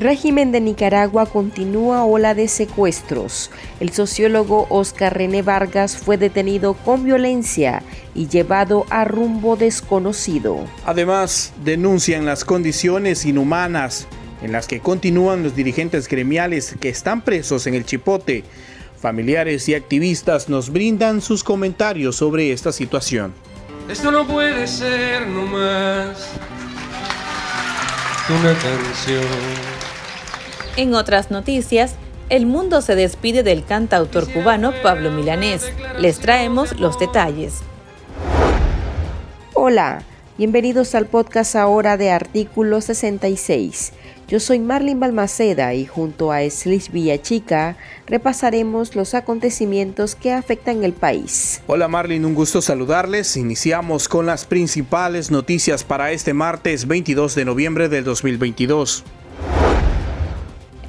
Régimen de Nicaragua continúa ola de secuestros. El sociólogo Oscar René Vargas fue detenido con violencia y llevado a rumbo desconocido. Además, denuncian las condiciones inhumanas en las que continúan los dirigentes gremiales que están presos en el Chipote. Familiares y activistas nos brindan sus comentarios sobre esta situación. Esto no puede ser nomás una canción. En otras noticias, el mundo se despide del cantautor cubano Pablo Milanés. Les traemos los detalles. Hola, bienvenidos al podcast ahora de Artículo 66. Yo soy Marlene Balmaceda y junto a Slish Villachica repasaremos los acontecimientos que afectan el país. Hola Marlene, un gusto saludarles. Iniciamos con las principales noticias para este martes 22 de noviembre del 2022.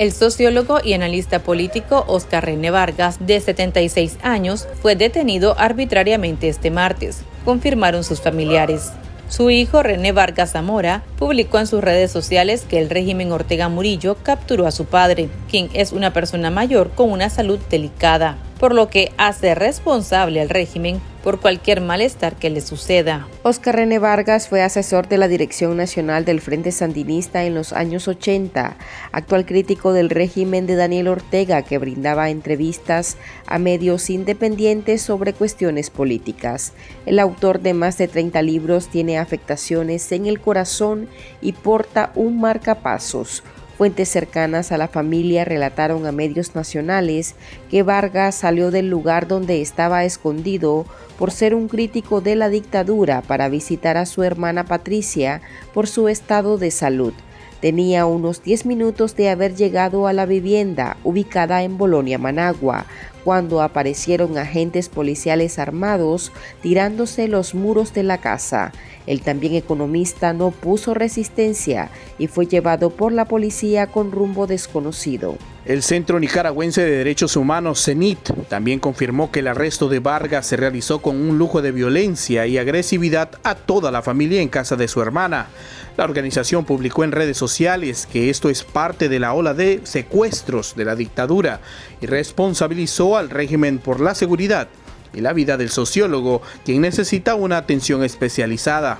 El sociólogo y analista político Oscar René Vargas, de 76 años, fue detenido arbitrariamente este martes, confirmaron sus familiares. Su hijo René Vargas Zamora publicó en sus redes sociales que el régimen Ortega Murillo capturó a su padre, quien es una persona mayor con una salud delicada por lo que hace responsable al régimen por cualquier malestar que le suceda. Oscar René Vargas fue asesor de la Dirección Nacional del Frente Sandinista en los años 80, actual crítico del régimen de Daniel Ortega que brindaba entrevistas a medios independientes sobre cuestiones políticas. El autor de más de 30 libros tiene afectaciones en el corazón y porta un marcapasos Fuentes cercanas a la familia relataron a medios nacionales que Vargas salió del lugar donde estaba escondido por ser un crítico de la dictadura para visitar a su hermana Patricia por su estado de salud. Tenía unos 10 minutos de haber llegado a la vivienda ubicada en Bolonia, Managua, cuando aparecieron agentes policiales armados tirándose los muros de la casa. El también economista no puso resistencia y fue llevado por la policía con rumbo desconocido. El Centro Nicaragüense de Derechos Humanos, CENIT, también confirmó que el arresto de Vargas se realizó con un lujo de violencia y agresividad a toda la familia en casa de su hermana. La organización publicó en redes sociales que esto es parte de la ola de secuestros de la dictadura y responsabilizó al régimen por la seguridad y la vida del sociólogo, quien necesita una atención especializada.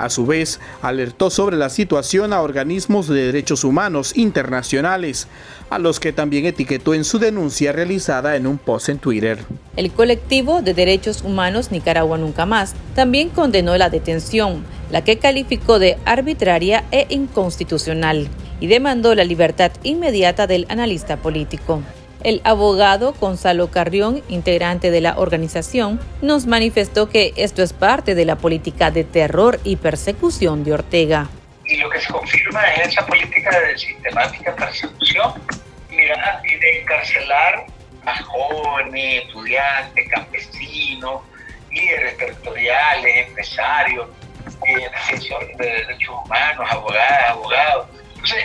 A su vez, alertó sobre la situación a organismos de derechos humanos internacionales, a los que también etiquetó en su denuncia realizada en un post en Twitter. El colectivo de derechos humanos Nicaragua Nunca Más también condenó la detención, la que calificó de arbitraria e inconstitucional, y demandó la libertad inmediata del analista político. El abogado Gonzalo Carrión, integrante de la organización, nos manifestó que esto es parte de la política de terror y persecución de Ortega. Y lo que se confirma es esa política de sistemática persecución mira, y de encarcelar a jóvenes, estudiantes, campesinos, líderes territoriales, empresarios, eh, defensores de derechos humanos, abogadas, abogados. Entonces,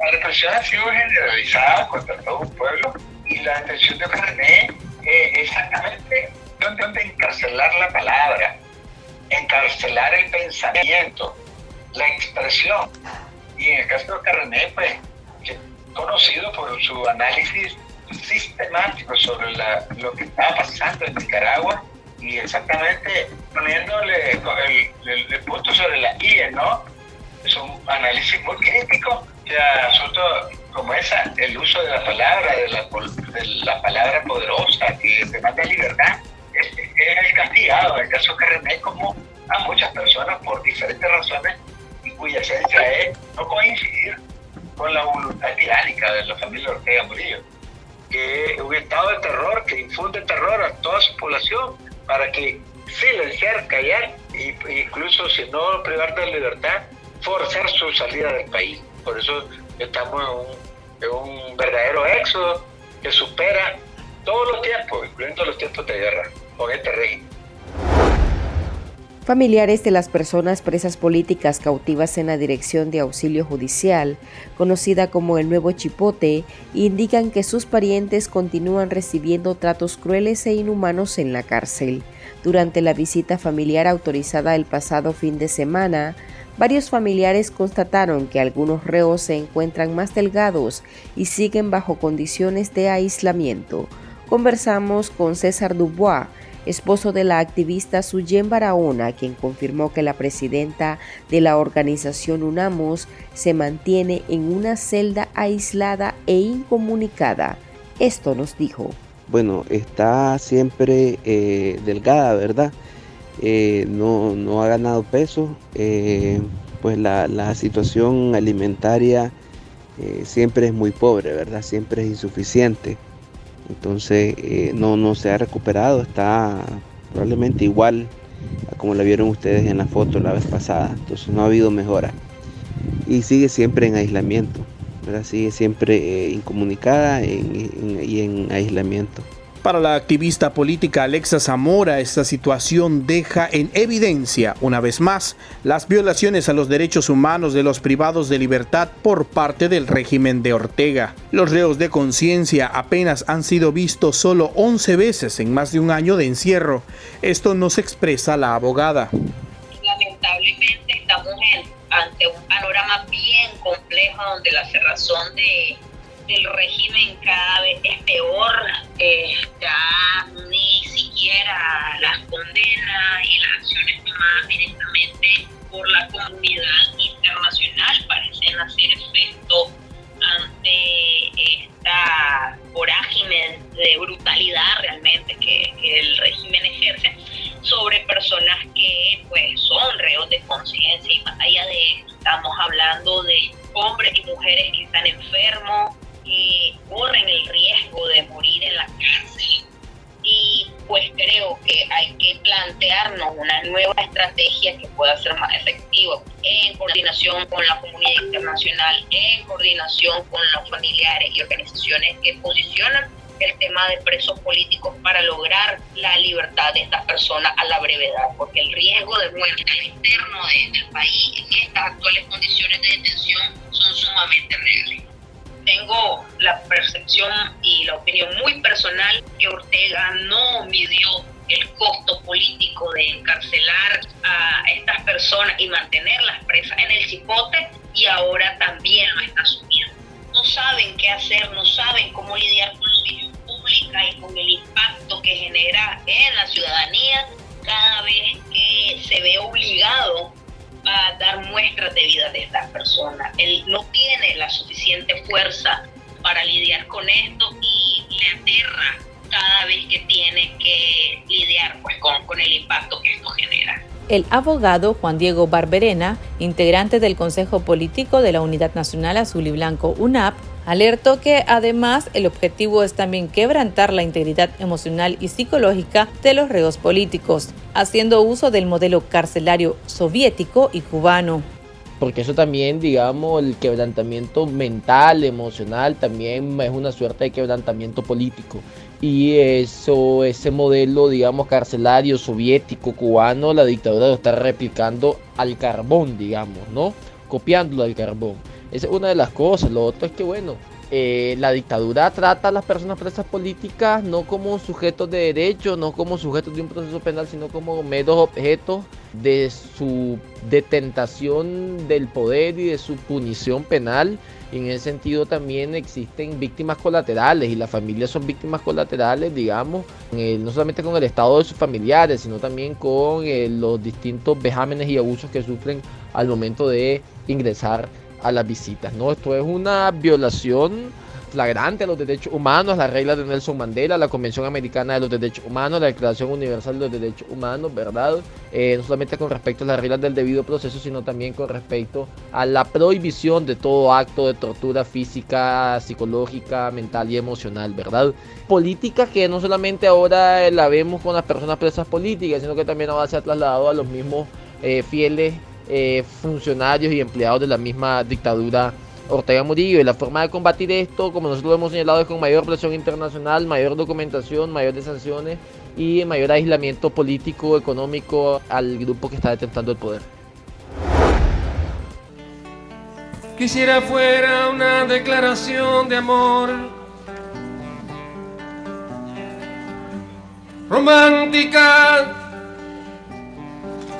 la represión ha sido generalizada contra todo un pueblo y la detención de René eh, exactamente donde, encarcelar la palabra, encarcelar el pensamiento, la expresión. Y en el caso de René, pues, conocido por su análisis sistemático sobre lo que estaba pasando en Nicaragua y exactamente poniéndole el, punto sobre la guía, ¿no? Es un análisis muy crítico de asuntos como esa, el uso de la palabra, de la, de la palabra poderosa que demanda libertad, es, el castigado. En el caso que René, como a muchas personas por diferentes razones y cuya esencia es no coincidir con la voluntad tiránica de la familia Ortega Murillo, que es un estado de terror que infunde terror a toda su población para que silenciar, callar e incluso si no privar de libertad, forzar su salida del país. Por eso estamos en un, verdadero éxodo que supera todos los tiempos, incluyendo los tiempos de guerra, con este régimen. Familiares de las personas presas políticas cautivas en la Dirección de Auxilio Judicial, conocida como el Nuevo Chipote, indican que sus parientes continúan recibiendo tratos crueles e inhumanos en la cárcel. Durante la visita familiar autorizada el pasado fin de semana, Varios familiares constataron que algunos reos se encuentran más delgados y siguen bajo condiciones de aislamiento. Conversamos con César Dubois, esposo de la activista Suyen Barahona, quien confirmó que la presidenta de la organización UNAMOS se mantiene en una celda aislada e incomunicada. Esto nos dijo. Bueno, está siempre eh, delgada, ¿verdad? Eh, no, no, ha ganado peso, eh, pues la, la, situación alimentaria siempre es muy pobre, ¿verdad? Siempre es insuficiente. Entonces eh, no, no se ha recuperado, está probablemente igual a como la vieron ustedes en la foto la vez pasada. Entonces no ha habido mejora. Y sigue siempre en aislamiento, ¿verdad? sigue siempre eh, incomunicada y en aislamiento. Para la activista política Alexa Zamora, esta situación deja en evidencia, una vez más, las violaciones a los derechos humanos de los privados de libertad por parte del régimen de Ortega. Los reos de conciencia apenas han sido vistos solo 11 veces en más de un año de encierro. Esto nos expresa la abogada. Lamentablemente estamos ante un panorama bien complejo donde la cerrazón de el régimen cada vez es peor, eh, ya ni siquiera las condenas y las acciones tomadas directamente por la comunidad internacional parecen hacer efecto ante esta vorágine de brutalidad realmente que, que el régimen ejerce sobre personas que pues son reos de conciencia. Y más allá de esto estamos hablando de hombres y mujeres que están enfermos, que corren el riesgo de morir en la cárcel. Y pues creo que hay que plantearnos una nueva estrategia que pueda ser más efectiva en coordinación con la comunidad internacional, en coordinación con los familiares y organizaciones que posicionan el tema de presos políticos para lograr la libertad de estas personas a la brevedad, porque el riesgo de muerte al interno del país en estas actuales condiciones de detención son sumamente reales tengo la percepción y la opinión muy personal que Ortega no midió el costo político de encarcelar a estas personas y mantenerlas presas en el cipote y ahora también lo está asumiendo. No saben qué hacer, no saben cómo lidiar con la opinión pública y con el impacto que genera en la ciudadanía cada vez que se ve obligado a dar muestras de vida de estas personas. Él no tiene la suficiente fuerza para lidiar con esto y le aterra cada vez que tiene que lidiar pues, con, con el impacto que esto genera. El abogado Juan Diego Barberena, integrante del Consejo Político de la Unidad Nacional Azul y Blanco UNAP, Alertó que además el objetivo es también quebrantar la integridad emocional y psicológica de los reos políticos, haciendo uso del modelo carcelario soviético y cubano porque eso también, digamos, el quebrantamiento mental, emocional, también es una suerte de quebrantamiento político. Y eso, ese modelo, digamos, carcelario, soviético, cubano, la dictadura lo está replicando al carbón, digamos, ¿no? Copiándolo al carbón. Esa es una de las cosas. Lo otro es que, bueno, eh, la dictadura trata a las personas presas políticas no como sujetos de derecho, no como sujetos de un proceso penal, sino como meros objetos de su detentación del poder y de su punición penal. Y en ese sentido también existen víctimas colaterales y las familias son víctimas colaterales, digamos, no solamente con el estado de sus familiares, sino también con eh, los distintos vejámenes y abusos que sufren al momento de ingresar a las visitas. ¿no? Esto es una violación flagrante a los derechos humanos, las reglas de Nelson Mandela, la Convención Americana de los Derechos Humanos, la Declaración Universal de los Derechos Humanos, ¿verdad? Eh, no solamente con respecto a las reglas del debido proceso, sino también con respecto a la prohibición de todo acto de tortura física, psicológica, mental y emocional, ¿verdad? Política que no solamente ahora la vemos con las personas presas políticas, sino que también ahora se ha trasladado a los mismos eh, fieles eh, funcionarios y empleados de la misma dictadura Ortega Murillo. Y la forma de combatir esto, como nosotros lo hemos señalado, es con mayor presión internacional, mayor documentación, mayores sanciones y mayor aislamiento político, económico al grupo que está detentando el poder. Quisiera fuera una declaración de amor romántica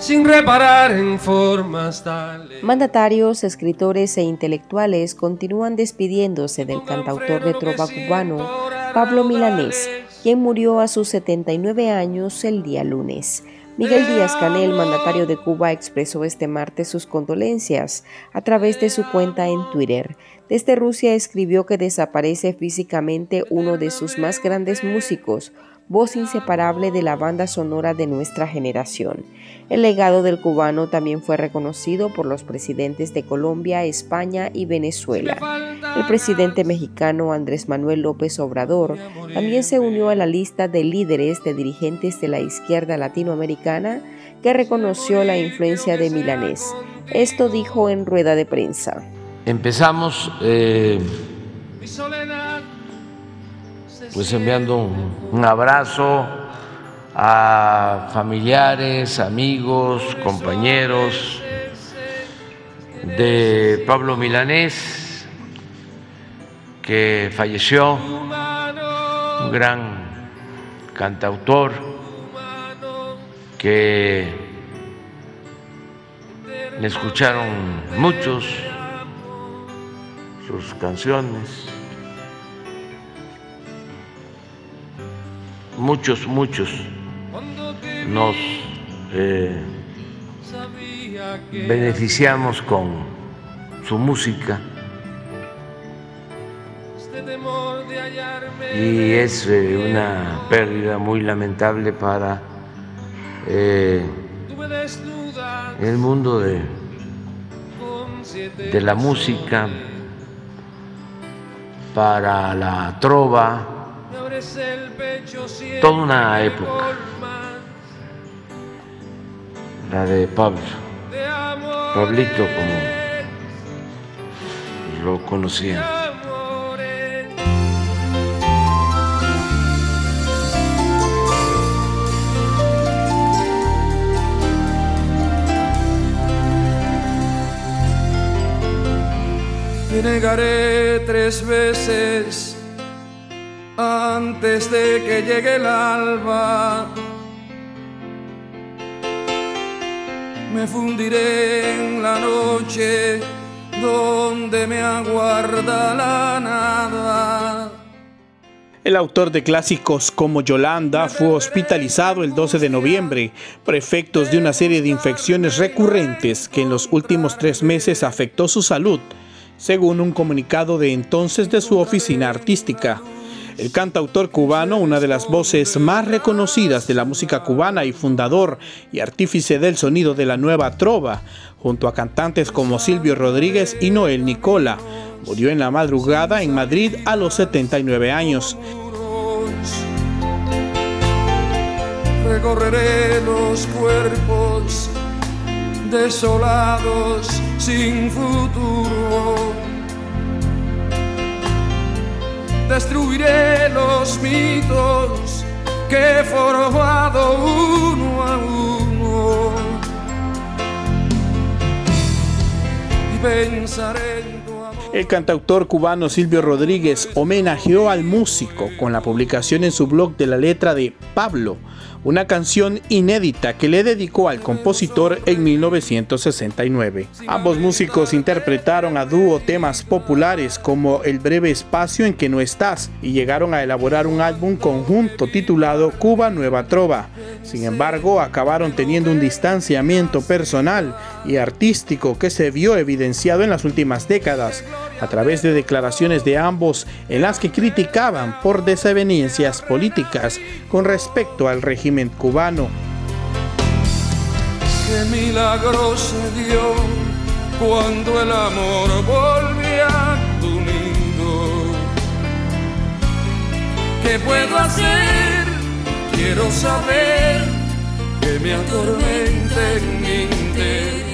sin reparar en formas tales. Mandatarios, escritores e intelectuales continúan despidiéndose del cantautor de trova cubano Pablo Milanés, quien murió a sus 79 años el día lunes. Miguel Díaz Canel, mandatario de Cuba, expresó este martes sus condolencias a través de su cuenta en Twitter. Desde Rusia escribió que desaparece físicamente uno de sus más grandes músicos, voz inseparable de la banda sonora de nuestra generación. El legado del cubano también fue reconocido por los presidentes de Colombia, España y Venezuela. El presidente mexicano Andrés Manuel López Obrador también se unió a la lista de líderes de dirigentes de la izquierda latinoamericana que reconoció la influencia de Milanés. Esto dijo en rueda de prensa. Empezamos eh, pues enviando un, abrazo a familiares, amigos, compañeros de Pablo Milanés, que falleció, un gran cantautor que le escucharon muchos sus canciones muchos, muchos nos eh, beneficiamos con su música. Y es eh, una pérdida muy lamentable para eh, el mundo de, de la música, para la trova, toda una época, la de Pablo, Pablito como lo conocían. Te negaré tres veces antes de que llegue el alba. Me fundiré en la noche donde me aguarda la nada. El autor de clásicos como Yolanda fue hospitalizado el 12 de noviembre por efectos de una serie de infecciones recurrentes que en los últimos tres meses afectó su salud, según un comunicado de entonces de su oficina artística. El cantautor cubano, una de las voces más reconocidas de la música cubana y fundador y artífice del sonido de la nueva trova, junto a cantantes como Silvio Rodríguez y Noel Nicola, murió en la madrugada en Madrid a los 79 años. Recorreré los cuerpos desolados sin futuro destruiré los mitos que he formado uno a uno. Y pensaré en tu amor. El cantautor cubano Silvio Rodríguez homenajeó al músico con la publicación en su blog de la letra de Pablo una canción inédita que le dedicó al compositor en 1969. Ambos músicos interpretaron a dúo temas populares como El breve espacio en que no estás y llegaron a elaborar un álbum conjunto titulado Cuba Nueva Trova. Sin embargo, acabaron teniendo un distanciamiento personal y artístico que se vio evidenciado en las últimas décadas a través de declaraciones de ambos en las que criticaban por desavenencias políticas con respecto al régimen cubano. Qué milagro se dio cuando el amor volvió a tu nido. ¿Qué puedo hacer? Quiero saber que me atormente en mi interior.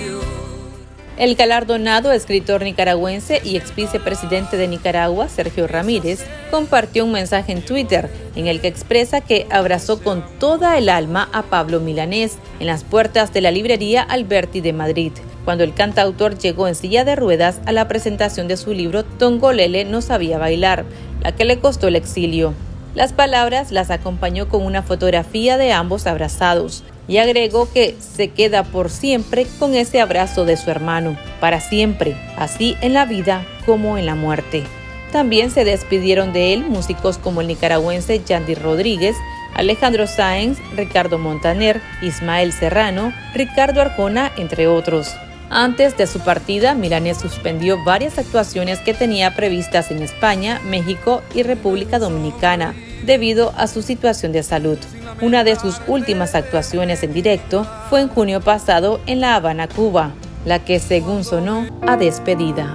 El galardonado escritor nicaragüense y ex vicepresidente de Nicaragua, Sergio Ramírez, compartió un mensaje en Twitter en el que expresa que abrazó con toda el alma a Pablo Milanés en las puertas de la librería Alberti de Madrid, cuando el cantautor llegó en silla de ruedas a la presentación de su libro Tongolele no sabía bailar, la que le costó el exilio. Las palabras las acompañó con una fotografía de ambos abrazados, y agregó que se queda por siempre con ese abrazo de su hermano, para siempre, así en la vida como en la muerte. También se despidieron de él músicos como el nicaragüense Yandy Rodríguez, Alejandro Sáenz, Ricardo Montaner, Ismael Serrano, Ricardo Arjona, entre otros. Antes de su partida, Milanés suspendió varias actuaciones que tenía previstas en España, México y República Dominicana, debido a su situación de salud. Una de sus últimas actuaciones en directo fue en junio pasado en La Habana, Cuba, la que según sonó a despedida.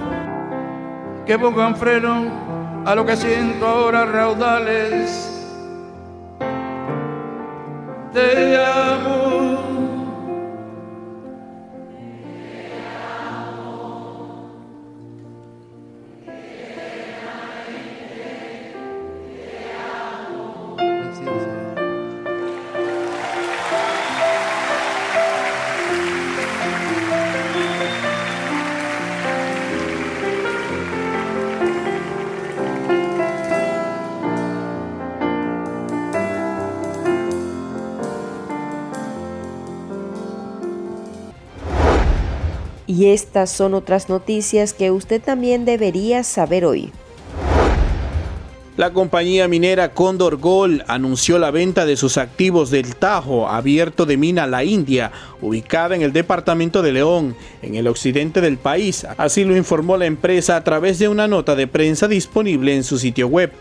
Que pongan freno a lo que siento ahora raudales. Te amo. Y estas son otras noticias que usted también debería saber hoy. La compañía minera Condor Gold anunció la venta de sus activos del Tajo abierto de mina La India, ubicada en el departamento de León, en el occidente del país. Así lo informó la empresa a través de una nota de prensa disponible en su sitio web.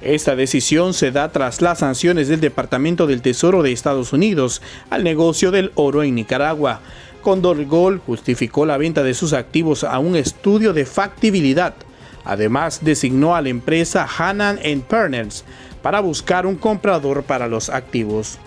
Esta decisión se da tras las sanciones del Departamento del Tesoro de Estados Unidos al negocio del oro en Nicaragua. Condor Gold justificó la venta de sus activos a un estudio de factibilidad. Además, designó a la empresa Hanan Partners para buscar un comprador para los activos.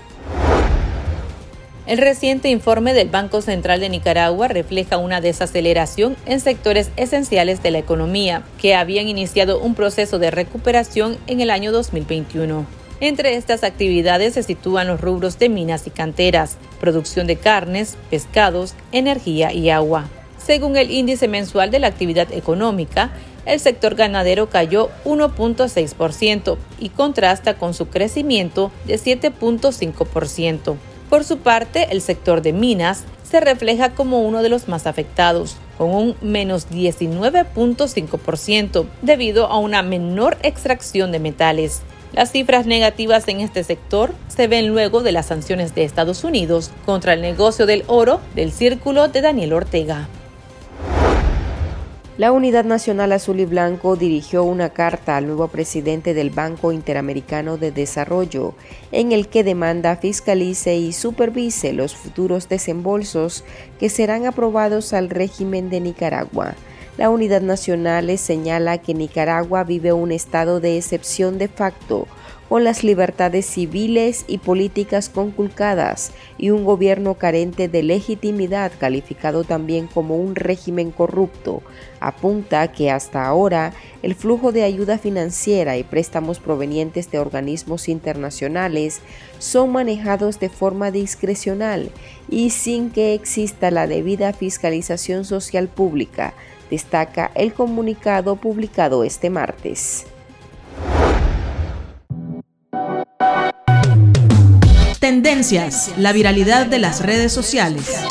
El reciente informe del Banco Central de Nicaragua refleja una desaceleración en sectores esenciales de la economía que habían iniciado un proceso de recuperación en el año 2021. Entre estas actividades se sitúan los rubros de minas y canteras, producción de carnes, pescados, energía y agua. Según el índice mensual de la actividad económica, el sector ganadero cayó 1.6% y contrasta con su crecimiento de 7.5%. Por su parte, el sector de minas se refleja como uno de los más afectados, con un menos 19.5% debido a una menor extracción de metales. Las cifras negativas en este sector se ven luego de las sanciones de Estados Unidos contra el negocio del oro del círculo de Daniel Ortega. La Unidad Nacional Azul y Blanco dirigió una carta al nuevo presidente del Banco Interamericano de Desarrollo, en el que demanda fiscalice y supervise los futuros desembolsos que serán aprobados al régimen de Nicaragua. La Unidad Nacional señala que Nicaragua vive un estado de excepción de facto, con las libertades civiles y políticas conculcadas y un gobierno carente de legitimidad calificado también como un régimen corrupto, apunta que hasta ahora el flujo de ayuda financiera y préstamos provenientes de organismos internacionales son manejados de forma discrecional y sin que exista la debida fiscalización social pública destaca el comunicado publicado este martes. Tendencias, la viralidad de las redes sociales.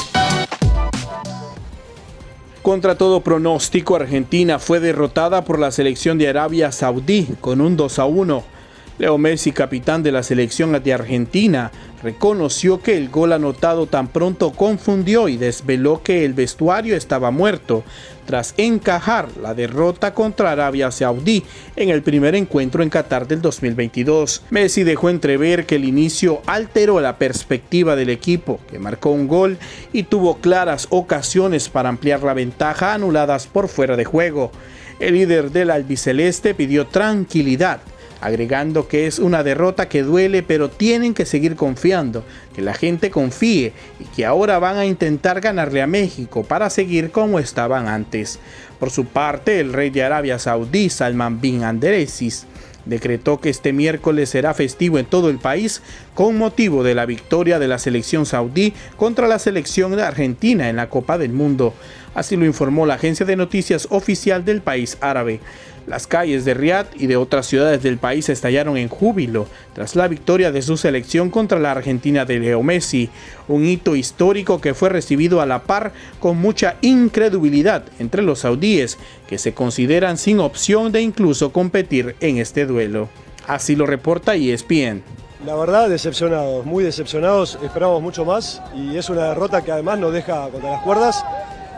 Contra todo pronóstico, Argentina fue derrotada por la selección de Arabia Saudí con un 2 a 1. Leo Messi, capitán de la selección de Argentina, reconoció que el gol anotado tan pronto confundió y desveló que el vestuario estaba muerto tras encajar la derrota contra Arabia Saudí en el primer encuentro en Qatar del 2022. Messi dejó entrever que el inicio alteró la perspectiva del equipo, que marcó un gol y tuvo claras ocasiones para ampliar la ventaja anuladas por fuera de juego. El líder del albiceleste pidió tranquilidad agregando que es una derrota que duele, pero tienen que seguir confiando, que la gente confíe y que ahora van a intentar ganarle a México para seguir como estaban antes. Por su parte, el rey de Arabia Saudí, Salman bin Abdelaziz, decretó que este miércoles será festivo en todo el país con motivo de la victoria de la selección saudí contra la selección Argentina en la Copa del Mundo. Así lo informó la agencia de noticias oficial del país árabe. Las calles de Riad y de otras ciudades del país estallaron en júbilo tras la victoria de su selección contra la Argentina de Leo Messi, un hito histórico que fue recibido a la par con mucha incredulidad entre los saudíes, que se consideran sin opción de incluso competir en este duelo. Así lo reporta ESPN. La verdad, decepcionados, muy decepcionados, esperamos mucho más y es una derrota que además nos deja contra las cuerdas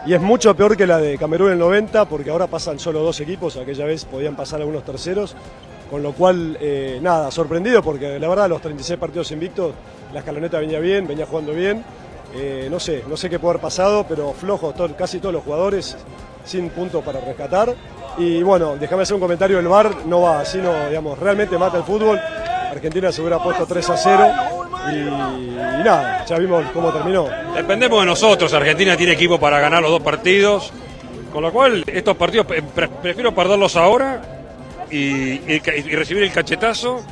y es mucho peor que la de Camerún en el 90 porque ahora pasan solo dos equipos, aquella vez podían pasar algunos terceros, con lo cual, eh, nada, sorprendido porque la verdad los 36 partidos invictos, la escaloneta venía bien, venía jugando bien, eh, no sé, no sé qué puede haber pasado, pero flojos casi todos los jugadores, sin puntos para rescatar. Y bueno, déjame hacer un comentario, el VAR no va, sino, digamos, realmente mata el fútbol. Argentina se hubiera puesto 3 a 0 y, nada, ya vimos cómo terminó. Dependemos de nosotros, Argentina tiene equipo para ganar los dos partidos, con lo cual estos partidos prefiero perderlos ahora y, recibir el cachetazo.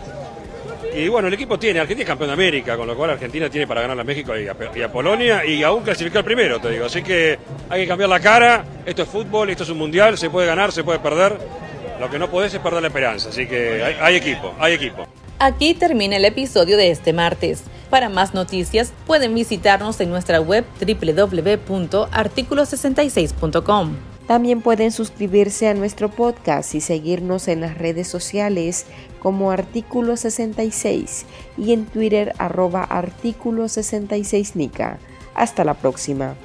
Y bueno, el equipo tiene, Argentina es campeón de América, con lo cual Argentina tiene para ganar a México y a, Polonia y aún clasificar primero, te digo. Así que hay que cambiar la cara, esto es fútbol, esto es un mundial, se puede ganar, se puede perder. Lo que no podés es perder la esperanza, así que hay equipo, hay equipo. Aquí termina el episodio de este martes. Para más noticias pueden visitarnos en nuestra web www.articulo66.com. También pueden suscribirse a nuestro podcast y seguirnos en las redes sociales como Artículo 66 y en Twitter arroba Artículo 66 Nica. Hasta la próxima.